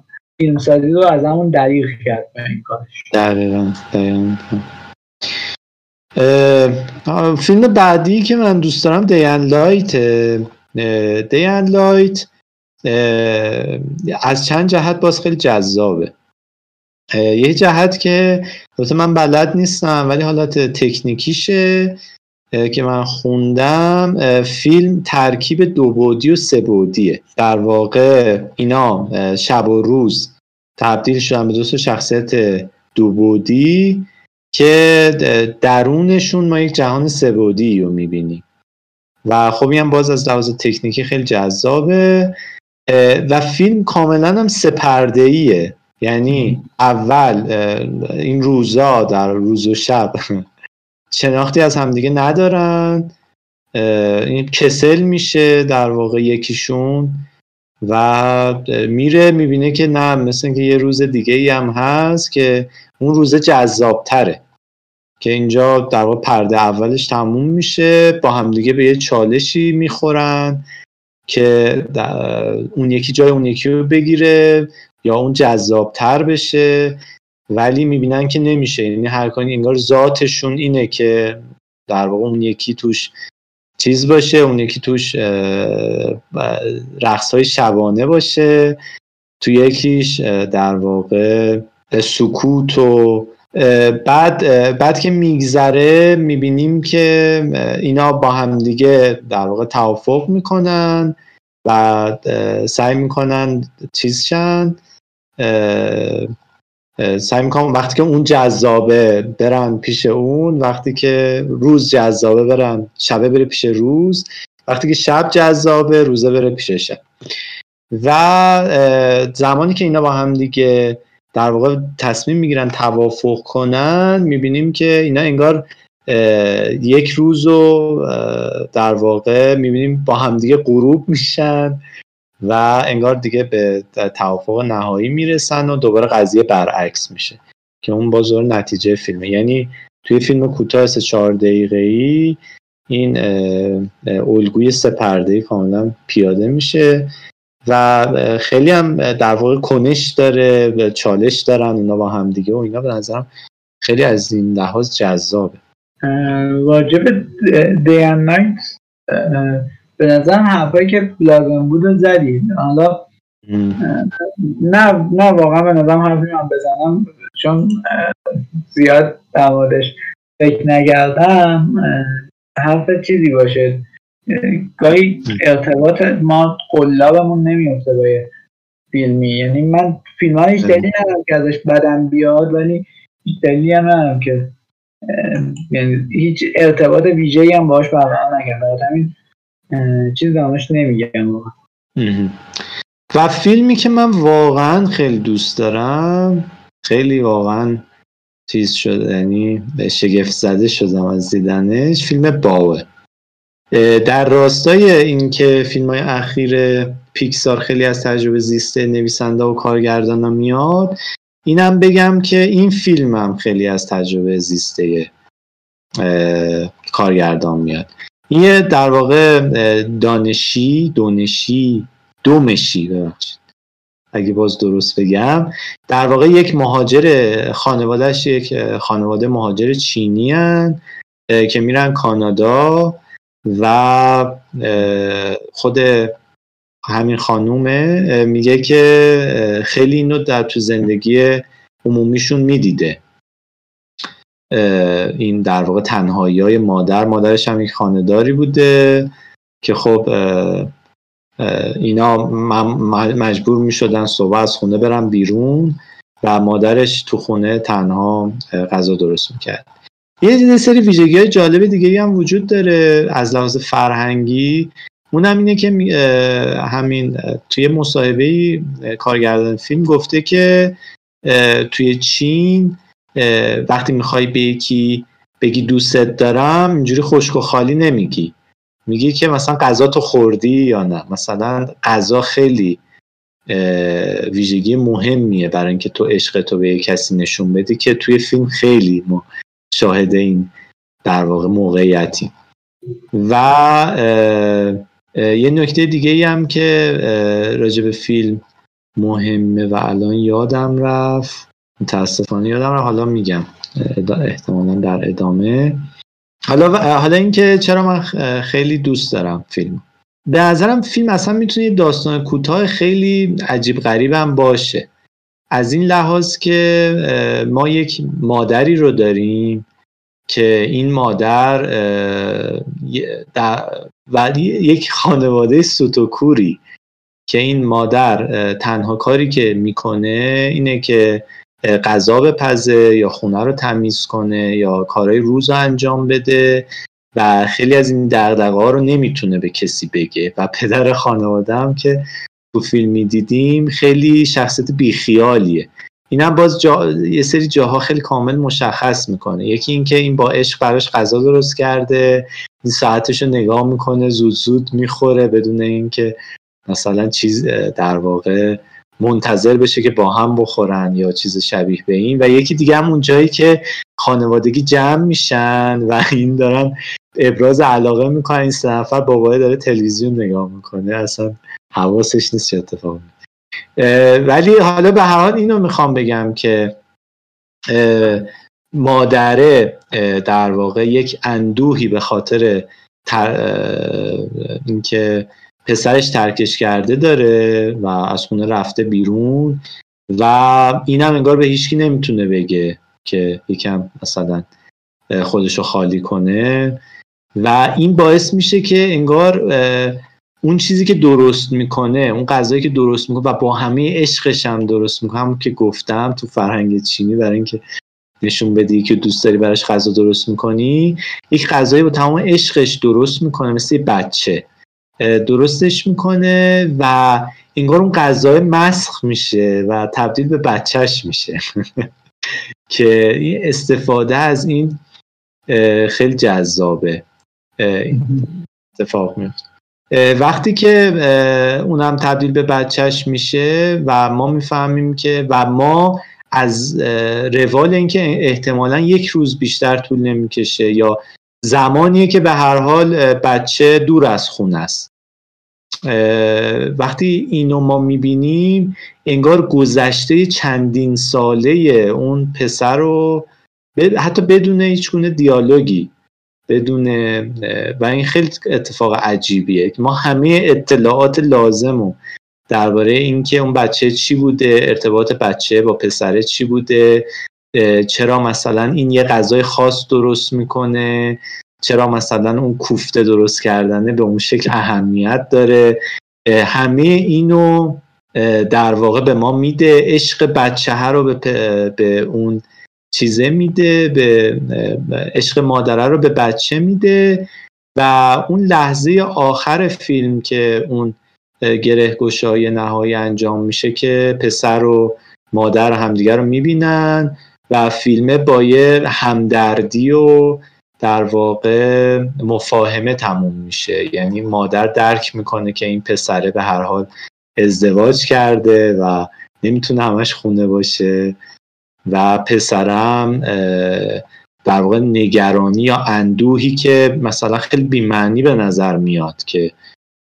فیلمسازی رو از همون دریغ کرد به این کارش. دقیقا دقیقا. فیلم بعدی که من دوست دارم Day and Night، Day and Night از چند جهت باز خیلی جذابه. یه جهت که البته من بلد نیستم ولی حالت تکنیکیشه که من خوندم. فیلم ترکیب دو بعدی و سه بعدیه. در واقع اینا شب و روز تبدیل شدن به دو شخصیت دو بودی. که درونشون ما یک جهان سبودی رو می‌بینیم. و خب هم باز از لحاظ تکنیکی خیلی جذابه. و فیلم کاملا هم سپرده ایه یعنی اول این روزا در روز و شب شناختی از همدیگه ندارن. این کسل میشه در واقع یکیشون و میره می‌بینه که نه مثل که یه روز دیگه ای هم هست که اون روز جذابتره. که اینجا در واقع پرده اولش تموم میشه با همدیگه به یه چالشی می‌خورن که اون یکی جای اون یکی رو بگیره یا اون جذابتر بشه. ولی می‌بینن که نمیشه. یعنی هر انگار ذاتشون اینه که در واقع اون یکی توش چیز باشه اون یکی توش رقص های شبانه باشه. تو یکیش در واقع سکوت و بعد بعد که میگذره می‌بینیم که اینا با هم دیگه در واقع توافق می‌کنن و سعی می‌کنن چیز شن. سعی می‌کنم وقتی که اون جذابه برن پیش اون وقتی که روز جذابه برن شبه بره پیش روز. وقتی که شب جذابه روزه بره پیش شب. و زمانی که اینا با هم دیگه در واقع تصمیم می‌گیرن توافق کنن می‌بینیم که اینا انگار یک روز رو در واقع می‌بینیم با همدیگه غروب میشن و انگار دیگه به توافق نهایی می‌رسن و دوباره قضیه برعکس میشه که اون باز نتیجه فیلمه. یعنی توی فیلم کوتاه سه چهار دقیقه ای این الگوی سه پرده کاملا پیاده میشه. و خیلی هم در واقع کنش داره و چالش دارن اینا با هم دیگه و اینا به نظرم خیلی از این لحاظ جذابه. واجب دیان نایت به نظرم حرفایی که لازم بود و زدید حالا نه نه واقعا به نظرم حرفی من بزنم چون زیاد در فکر نگردم حرف چیزی باشه. گاهی ارتباط ما قلابمون نمیفته با فیلمی. یعنی من فیلم هیچ دلیلی ندارم که ازش بدم بیاد ولی هیچ دلیلی هم ندارم که یعنی هیچ ارتباط ویژه‌ای هم باش برقرار نکردم. همین چیز دانش نمیگم و فیلمی که من واقعا خیلی دوست دارم خیلی واقعا چیز شده یعنی شگفت زده شدم از دیدنش فیلم باوه. در راستای اینکه فیلم های اخیر پیکسار خیلی از تجربه زیسته نویسنده و کارگردان میاد اینم بگم که این فیلم هم خیلی از تجربه زیسته کارگردان میاد. این در واقع دانشی دونشی دومشی ببخشید. اگه باز درست بگم. در واقع یک مهاجر خانوادهش یک خانواده مهاجر چینی هن که میرن کانادا. و خود همین خانومه میگه که خیلی اینو در تو زندگی عمومیشون می‌دیده. این در واقع تنهایی های مادر مادرش هم یک خانداری بوده که خب اینا مجبور می شدن صبح از خونه برن بیرون و مادرش تو خونه تنها غذا درست می‌کرد. یه سری ویژگی های جالب دیگه هم وجود داره از لحاظ فرهنگی. اونم اینه که همین توی مصاحبه کارگردان فیلم گفته که توی چین وقتی می‌خوای به یکی بگی دوستت دارم اینجوری خشک و خالی نمیگی. میگی که مثلا غذا تو خوردی یا نه. مثلا غذا خیلی ویژگی مهمیه برای اینکه تو عشق تو به کسی نشون بدی که توی فیلم خیلی ما شاهد این در واقع موقعیتی. و یه نکته دیگه ای هم که راجع به فیلم مهمه و الان یادم رفت متاسفانه یادم رفت حالا میگم احتمالا در ادامه. حالا حالا اینکه چرا من خیلی دوست دارم فیلم. به نظرم فیلم اصلا می‌تونه داستان کوتاه خیلی عجیب غریبم باشه. از این لحاظ که ما یک مادری رو داریم که این مادر و یک خانواده سوتوکوری که این مادر تنها کاری که می‌کنه اینه که غذا بپزه یا خونه رو تمیز کنه یا کارهای روز رو انجام بده و خیلی از این دقدقه ها رو نمی‌تونه به کسی بگه. و پدر خانواده هم که تو فیلم دیدیم خیلی شخصیت بیخیالیه. اینم باز جا... یه سری جاها خیلی کامل مشخص می‌کنه. یکی اینکه این با عشق براش غذا درست کرده این ساعتش رو نگاه می‌کنه زود زود می‌خوره بدون اینکه مثلا چیز در واقع منتظر بشه که با هم بخورن یا چیز شبیه به این. و یکی دیگه هم اون جایی که خانوادگی جمع میشن و این دارن ابراز علاقه می‌کنن این سه نفر بابای داره تلویزیون نگاه می‌کنه. اصلا حواسش نیست چه اتفاق ولی حالا به هر حال اینو می‌خوام بگم که مادره در واقع یک اندوهی به خاطر اینکه پسرش ترکش کرده داره و از خونه رفته بیرون و اینم انگار به هیچکی نمی‌تونه بگه که یکم مثلا خودشو خالی کنه و این باعث میشه که انگار اون چیزی که درست می‌کنه اون غذایی که درست می‌کنه و با همه عشقش هم درست می‌کنه همون که گفتم تو فرهنگ چینی برای اینکه نشون بدی که دوست داری براش غذا درست می‌کنی یک غذایی با تمام عشقش درست می‌کنه مثل بچه. درستش می‌کنه و انگار اون غذای مسخ میشه و تبدیل به بچهش میشه. که این استفاده از این خیلی جذابه. اتفاق میفته وقتی که اونم تبدیل به بچهش میشه و ما می‌فهمیم که و ما از روال اینکه احتمالا یک روز بیشتر طول نمی‌کشه یا زمانیه که به هر حال بچه دور از خونه است. وقتی اینو ما می‌بینیم انگار گذشته چندین ساله اون پسر رو حتی بدون هیچ گونه دیالوگی بدون و این خیلی اتفاق عجیبیه ما همه اطلاعات لازم و درباره اینکه اون بچه چی بوده ارتباط بچه با پسره چی بوده چرا مثلا این یه غذای خاص درست می‌کنه چرا مثلا اون کوفته درست کردنه به اون شکل اهمیت داره. همه اینو در واقع به ما میده عشق بچه ها رو به, به اون چیزه میده به عشق مادره رو به بچه میده و اون لحظه آخر فیلم که اون گره گشای نهایی انجام میشه که پسر و مادر همدیگر رو می‌بینن و فیلمه با یه همدردی و در واقع مفاهمه تموم میشه. یعنی مادر درک می‌کنه که این پسره به هر حال ازدواج کرده و نمی‌تونه همش خونه باشه. و پسرم در واقع نگرانی یا اندوهی که مثلا خیلی بیمعنی به نظر میاد که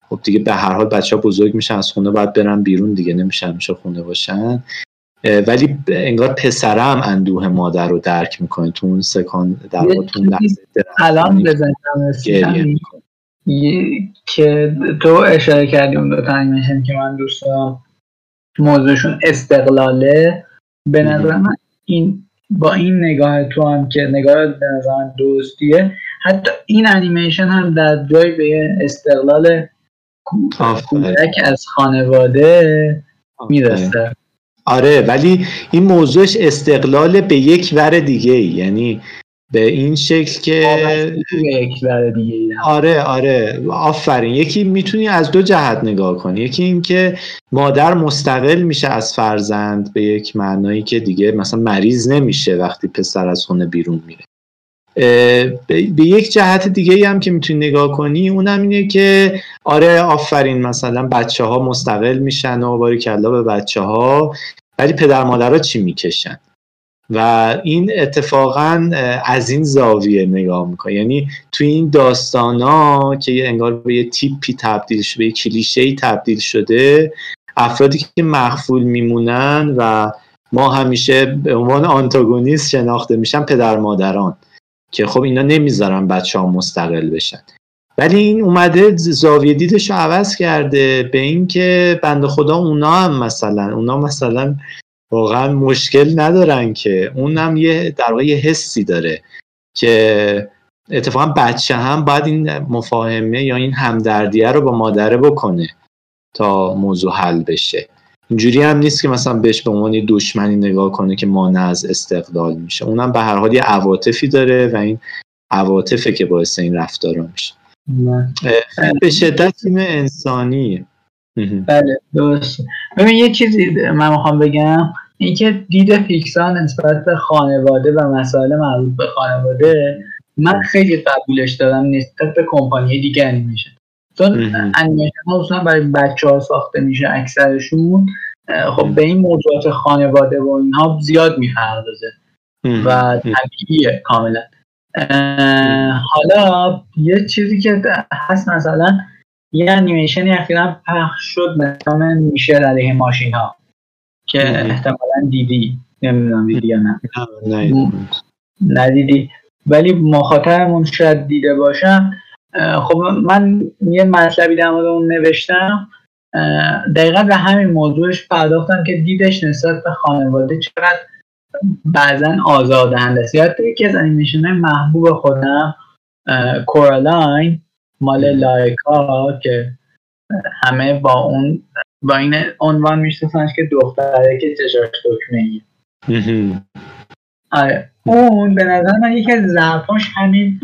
خب دیگه به هر حال بچه ها بزرگ میشن از خونه باید برن بیرون دیگه نمیشن میشه خونه باشن. ولی انگار پسرم اندوه مادر رو درک می‌کنه تو اون سکان در واقع لحظه الان بزنم که تو اشاره کردی اون دو تا که من دوست دارم. موضوعشون استقلاله. به نظر من این با این نگاه تو هم که نگاه به نظر دوستیه حتی این انیمیشن هم در جای به استقلال کودک از خانواده می‌رسه. آره ولی این موضوعش استقلال به یک ور دیگه ای یعنی به این شکل که آره آره. آفرین. یکی می‌تونی از دو جهت نگاه کنی. یکی اینکه مادر مستقل میشه از فرزند به یک معنایی که دیگه مثلا مریض نمیشه وقتی پسر از خونه بیرون میره. به یک جهت دیگه هم که می‌تونی نگاه کنی اونم اینه که آره آفرین مثلا بچه ها مستقل میشن و باری کلا به بچه ها ولی پدر مادر چی می‌کشن؟ و این اتفاقا از این زاویه نگاه می‌کنه. یعنی تو این داستان ها که انگار به یه تیپی تبدیل شده به یه کلیشه تبدیل شده افرادی که مخفول میمونن و ما همیشه به عنوان آنتاگونیست شناخته میشن پدر مادران که خب اینا نمی‌ذارن بچه ها مستقل بشن. ولی این اومده زاویه دیدش رو عوض کرده به اینکه بند خدا اونا هم مثلا اونا مثلا واقعا مشکل ندارن که. اونم یه در واقع یه حسی داره که اتفاقا بچه هم باید این مفاهمه یا این همدردیه رو با مادره بکنه تا موضوع حل بشه. اینجوری هم نیست که مثلا بهش به عنوان دشمنی نگاه کنه که مانع از استقلال میشه. اونم به هر حال یه عواطفی داره و این عواطفه که باعث این رفتارا میشه. به شدت تیم انسانی. بله درست ببین یه چیزی من می‌خوام بگم. اینکه دید پیکسان نسبت به خانواده و مسائل مربوط به خانواده من خیلی قبولش دارم نسبت به کمپانی دیگه انیمیشن. چون انیمیشن ها برای بچه ها ساخته میشه اکثرشون. خب به این موضوعات خانواده و اینها زیاد می‌پردازه و طبیعیه کاملا. حالا یه چیزی که هست مثلا یه انیمیشنی اخیرا پخش شد مثلا میشه علیه ماشین ها که احتمالا دیدی. نمی‌دونم دیدی یا نه. ندیدی. ولی مخاطبمون شاید دیده باشم خب من یه مطلبی در مورد اون نوشتم. دقیقا به همین موضوعش پرداختم که دیدش نسبت به خانواده چقدر بعضا آزادهنده است. یاد یکی از انیمیشن محبوب خودم کورالاین مال لایکا که همه با اون با این عنوان میشناسنش که دختره که چشاش دکمه آره. اون به نظر من یکی از ضعفاش همین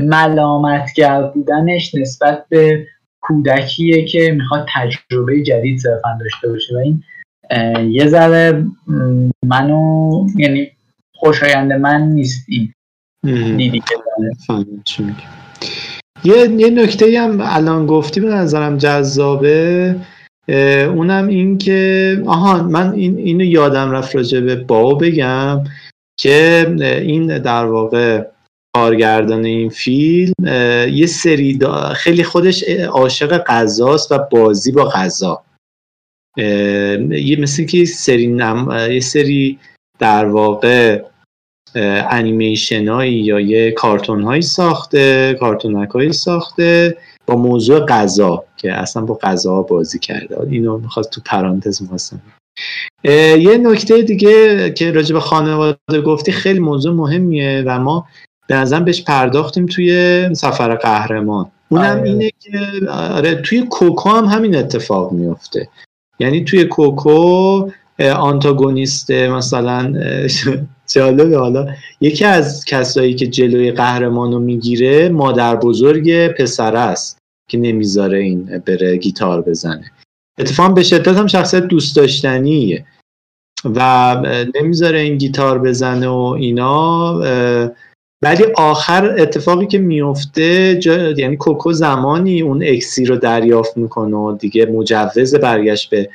ملامتگر بودنش نسبت به کودکیه که می‌خواد تجربه جدید صرفا داشته باشه. و این یه ذره منو یعنی خوشایند من نیست این دیدی که یه یه نکته هم الان گفتی به نظرم جذابه. اونم این که آها من این اینو یادم رفت راجع به باو بگم که این در واقع کارگردان این فیلم یه سری خیلی خودش عاشق غذاست و بازی با غذا. یه مثل که سری نم... یه سری در واقع انیمیشن هایی یا یه کارتون هایی ساخته کارتونک هایی ساخته با موضوع غذا که اصلا با غذا بازی کرده. اینو می‌خواست تو پرانتز می‌خواستم یه نکته دیگه که راجع به خانواده گفتی خیلی موضوع مهمیه و ما به نظرم بهش پرداختیم توی سفر قهرمان. اونم آره. اینه که آره توی کوکو هم همین اتفاق میفته یعنی توی کوکو آنتاگونیست مثلا جالبه حالا. یکی از کسایی که جلوی قهرمان رو می‌گیره مادر بزرگ پسر است. که نمی‌ذاره این بره گیتار بزنه. اتفاقا به شدت هم شخصیت دوست داشتنیه و نمی‌ذاره این گیتار بزنه و اینا ولی آخر اتفاقی که میفته یعنی کوکو زمانی اون اکسی رو دریافت می‌کنه و دیگه مجوز برگشت به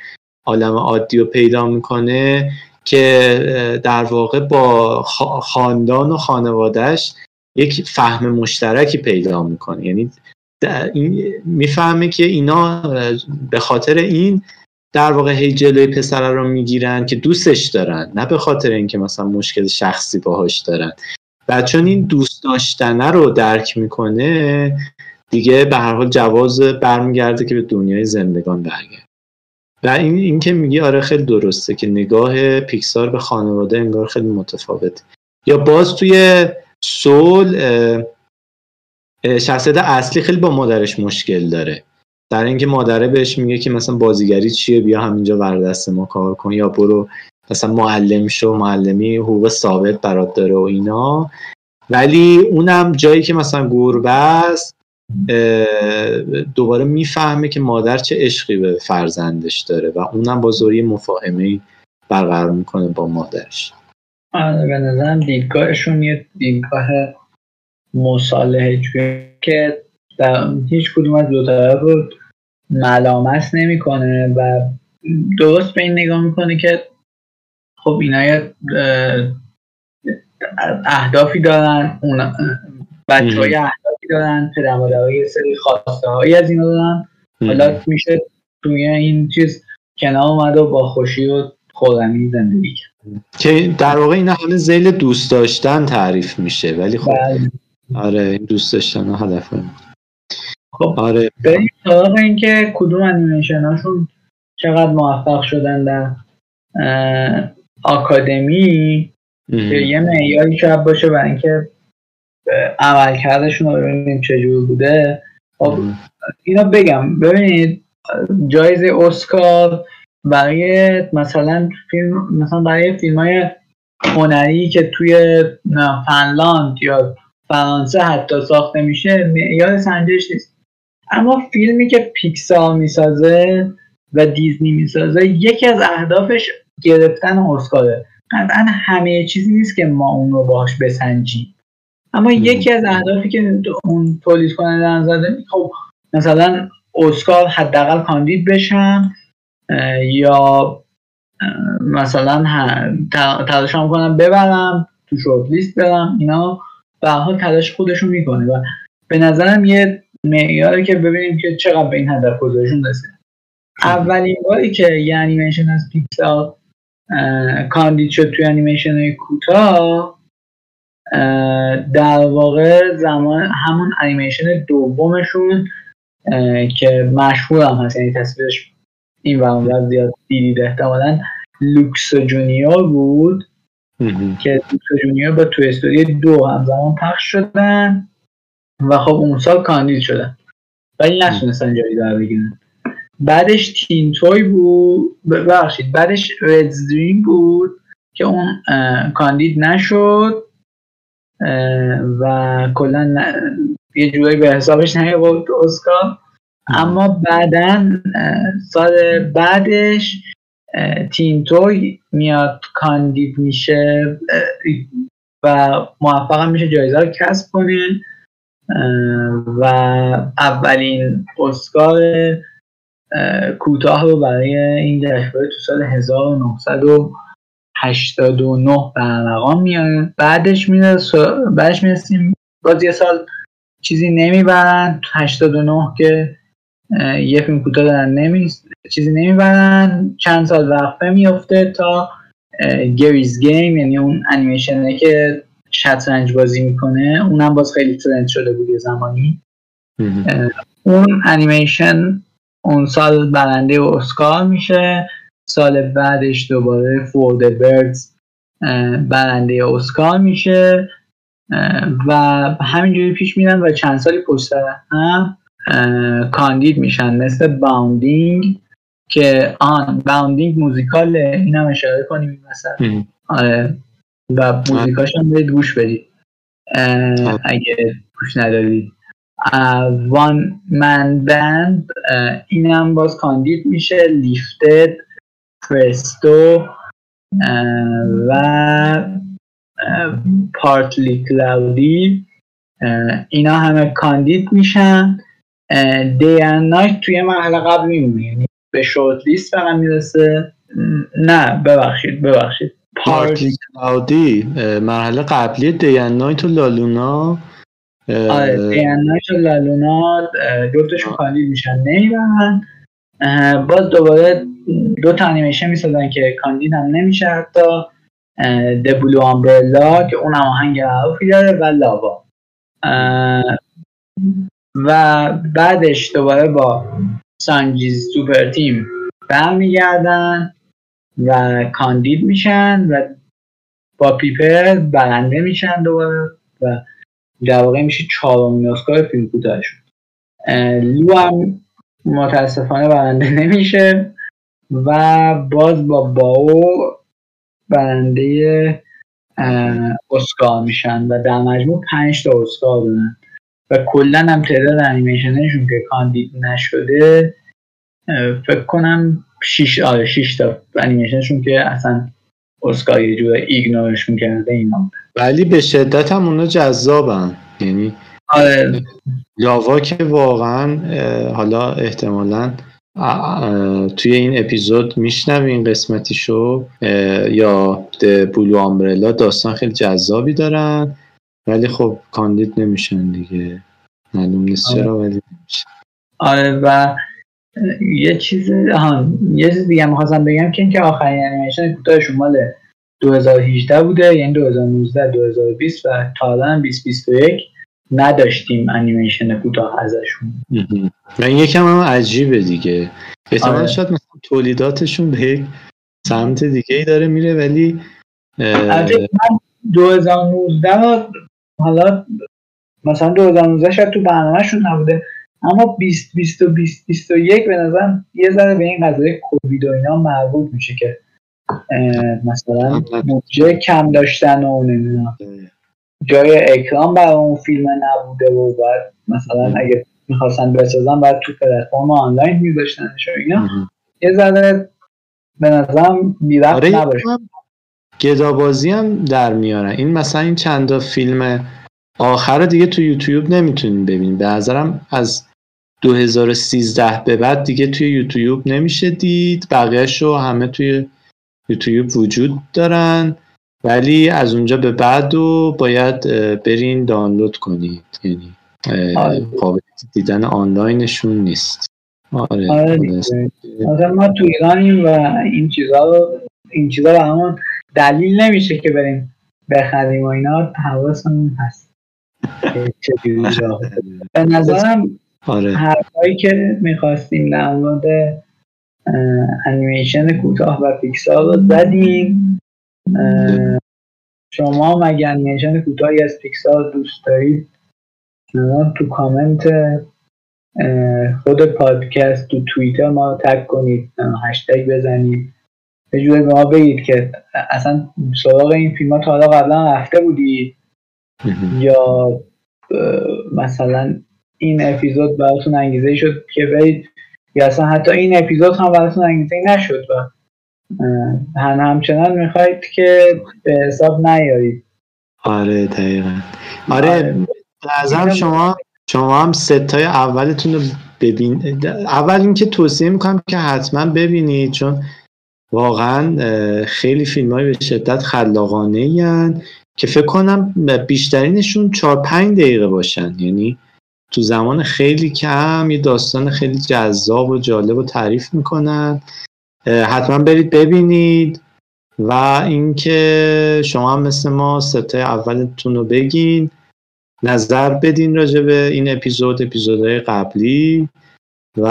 عالم عادی رو پیدا می‌کنه که در واقع با خاندان و خانوادهش یک فهم مشترکی پیدا می‌کنه. یعنی می‌فهمه که اینا به خاطر این در واقع هی جلوی پسر رو می‌گیرن که دوستش دارن نه به خاطر اینکه مثلا مشکل شخصی باهاش دارن. و چون این دوست داشتنه رو درک می‌کنه دیگه به هر حال جواز برمیگرده که به دنیای زندگان برگرده. و این, این که میگی آره خیلی درسته که نگاه پیکسار به خانواده انگار خیلی متفاوته. یا باز توی سول شخصیت اصلی خیلی با مادرش مشکل داره. در اینکه مادره بهش میگه که مثلا بازیگری چیه بیا همینجا وردست ما کار کن. یا برو مثلا معلم شو معلمی حقوق ثابت برات داره و اینا. ولی اونم جایی که مثلا گربه است دوباره می‌فهمه که مادر چه عشقی به فرزندش داره و اونم با زوری مفاهمه برقرار می‌کنه با مادرش. آره به نظرم دیدگاهشون یه دیدگاه مصالحه که در هیچ کدوم از دو طرف رو ملامت نمی‌کنه و درست به این نگاه می‌کنه که خب اینا یه اهدافی دارن اون بچه های اهدافی دارن پدر های یه سری خواسته هایی از اینا دارن. حالا میشه توی این چیز کنار اومد و با خوشی و خورمی زندگی که در واقع اینا همه زیل دوست داشتن تعریف میشه ولی خب بله. آره این دوست داشتن هدف خب آره. بریم سراغ اینکه کدوم انیمیشن هاشون چقدر موفق شدن در آکادمی. که یه معیاری شاید باشه برای اینکه عملکردشون رو ببینیم چجور بوده. خب اینا بگم. ببینید جایزه اسکار برای مثلا فیلم مثلا برای فیلم های هنری که توی فنلاند یا فرانسه حتی ساخته میشه معیار سنجش نیست. اما فیلمی که پیکسار می‌سازه و دیزنی می‌سازه یکی از اهدافش گرفتن اسکاره قطعا همه چیزی نیست که ما اون رو باهاش بسنجیم. اما یکی از اهدافی که اون تولید کننده زده خب مثلا اسکار حداقل کاندید بشن یا مثلا تلاش کنم ببرم تو شورت لیست برم اینا. به حال تلاش خودشون می‌کنه و به نظرم یه معیاره که ببینیم که چقدر به این هدف گذارشون رسید اولین باری که یه انیمیشن از پیکسل کاندید شد توی انیمیشن کوتاه در واقع زمان همون انیمیشن دومشون که مشهور هم هست یعنی تصویرش این و زیاد دیدید احتمالا لوکسو جونیور بود. که لوکس جونیور با Toy Story دو همزمان پخش شدن و خب اون سال کاندید شدن. ولی نتونستن جایی در بگیرن. بعدش تین توی بود ببخشید بعدش ردز دریم بود که اون کاندید نشد و کلا یه جورایی به حسابش بود اسکار اما بعدا سال بعدش تین توی میاد کاندید میشه و موفق میشه جایزه رو کسب کنه و اولین اسکار کوتاه رو برای این جشنواره تو سال 1989 برمقام میاد بعدش میره بعدش می‌رسیم باز یه سال چیزی نمی‌برن. 89 که یه فیلم کوتاه دارن نمی چیزی نمی‌برن. چند سال وقفه میفته تا گریز گیم یعنی اون انیمیشنه که شطرنج بازی می‌کنه اونم باز خیلی ترند شده بود یه زمانی. اون انیمیشن اون سال برنده اسکار میشه. سال بعدش دوباره فور Birds برنده اسکار میشه. و همینجوری پیش میرن و چند سالی پشت هم کاندید میشن مثل باوندینگ که آن باوندینگ موزیکاله این هم اشاره کنیم مثلا آره. و موزیکاش هم برید گوش بدید. اگه گوش ندارید وان من بند اینم باز کاندید میشه. لیفتد پرستو و پارتلی کلاودی اینا همه کاندید میشن. دی نایت توی مرحله قبل میمونه یعنی به شورت لیست فقط می‌رسه. نه ببخشید ببخشید. پارتی کلاودی مرحله قبلی دی نایت و لالونا آره دی نایت و لالونا دوتاشون کاندید میشن. نمیرن باز دوباره دو تا انیمیشن می‌سازن که کاندید هم نمیشه حتی. دبلو آمبرلا که اون هم آهنگ معروفی داره و لاوا و بعدش دوباره با Sanjay's Super Team برمیگردن و کاندید میشن و با Piper برنده میشن دوباره و در واقع میشه چهارمین اسکار فیلم کوتاهشون. Lou هم متاسفانه برنده نمیشه و باز با Bao برنده اسکار میشن و در مجموع پنج تا اسکار دارن. و کلا هم تعداد انیمیشنشون که کاندید نشده فکر کنم 6 آره 6 تا انیمیشنشون که اصلا اسکار یه جور ایگنورش می‌کرده اینا ولی به شدت هم اونا جذابن. یعنی آره. لاوا که واقعا حالا احتمالا توی این اپیزود میشنوین قسمتیشو یا بلو آمبرلا داستان خیلی جذابی دارن. ولی خب کاندید نمیشن دیگه. معلوم نیست چرا ولی نمیشن. آره و یه چیز آها یه چیز دیگه می‌خواستم بگم که اینکه آخرین انیمیشن کوتاه شمال 2018 بوده یعنی 2019 2020 و تا الان 2021 نداشتیم انیمیشن کوتاه ازشون. و این یکم هم عجیبه دیگه. احتمال آره. شاید مثلا تولیداتشون به یک سمت دیگه ای داره میره ولی اه... 2019 حالا مثلا 2019 شاید تو برنامهشون نبوده. اما 20 20 و 20 21 به نظر یه ذره به این قضیه کووید و اینا مربوط میشه که مثلا بودجه کم داشتن و نمی‌دونم. جای اکرام برای اون فیلم نبوده و بعد مثلا اگه می‌خواستن بسازن بعد تو پلتفرم آنلاین میذاشتنش و اینا. یه ذره به نظرم بیرفت آره. نباشه. گدابازی هم در میارن این مثلا این چند فیلم آخر دیگه تو یوتیوب نمی‌تونین ببینین. به نظرم از 2013 به بعد دیگه توی یوتیوب نمیشه دید. بقیهش رو همه توی یوتیوب وجود دارن. ولی از اونجا به بعد رو باید برین دانلود کنید. یعنی قابل دیدن آنلاینشون نیست. آره, آره ما تو ایرانیم و این چیزها رو این چیزا برامون دلیل نمیشه که بریم بخریم و اینا حواسمون هست. به نظرم آره. حرفایی که می‌خواستیم در مورد انیمیشن کوتاه و پیکسار رو زدیم. شما مگه انیمیشن کوتاهی از پیکسار دوست دارید تو کامنت خود پادکست تو توییتر ما تک کنید هشتگ بزنید. به جوری به ما بگید که اصلا سراغ این فیلم ها تا حالا قبلا رفته بودید یا مثلا این اپیزود براتون انگیزه شد که برید؟ یا اصلا حتی این اپیزود هم براتون انگیزه نشد و هم همچنان می‌خواید که به حساب نیارید. آره دقیقا. آره نظرم آره. شما شما هم ستای اولتون رو ببین اول اینکه توصیه می‌کنم که حتما ببینید چون واقعا خیلی فیلم های به شدت خلاقانه که فکر کنم بیشترینشون چهار پنج دقیقه باشن. یعنی تو زمان خیلی کم یه داستان خیلی جذاب و جالب و تعریف می‌کنن. حتما برید ببینید و اینکه شما هم مثل ما ستای اولتون رو بگین. نظر بدین راجع به این اپیزود اپیزودهای قبلی و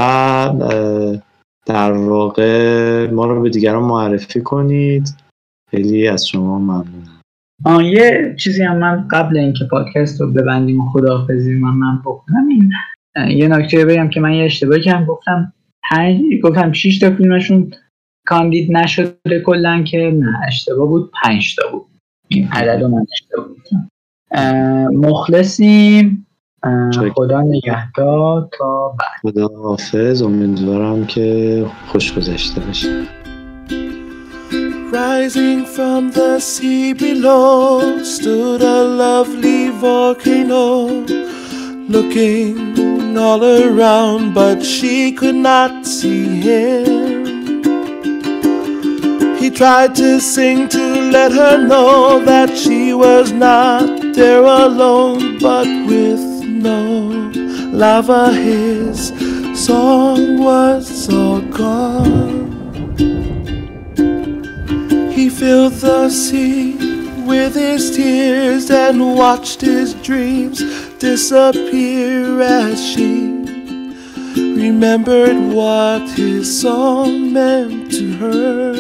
در واقع ما رو به دیگران معرفی کنید. خیلی از شما ممنونم. آه یه چیزی هم من قبل اینکه پادکست رو ببندیم و خداحافظی من من بکنم این یه نکته بگم که من یه اشتباهی کردم گفتم. پنج گفتم 6 تا فیلمشون کاندید نشده کلا که نه اشتباه بود. 5 تا بود. این عدد من اشتباه بود مخلصیم. خدا نگهدار تا بعد خدا حافظ امیدوارم که خوش گذشته باشه Rising from the sea below stood a lovely volcano, looking all around, but she could not see him. He tried to sing to let her know that she was not there alone, but with no lava, his song was all gone. He filled the sea with his tears and watched his dreams disappear as she remembered what his song meant to her.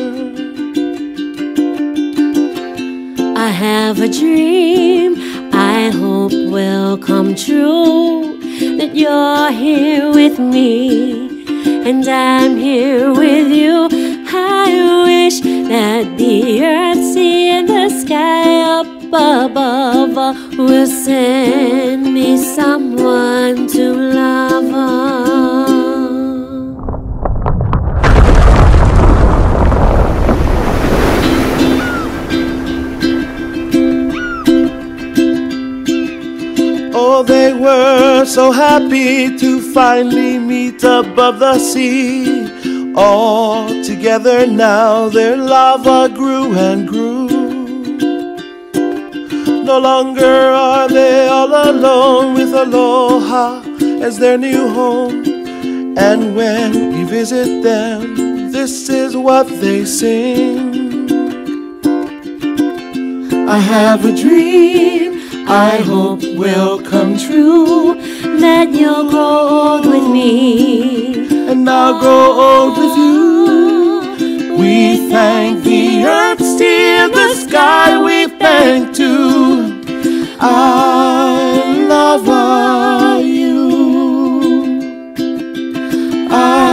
I have a dream I hope will come true that you're here with me and I'm here with you. I wish that the earth, sea, and the sky up above will send me someone to love. Oh, they were so happy to finally meet above the sea. All together now their lava grew and grew. No longer are they all alone with Aloha as their new home. And when you visit them, this is what they sing. I have a dream I hope will come true. That you'll grow old with me, and I'll grow old with you. We thank the earth, still the sky, we thank too. I love you. I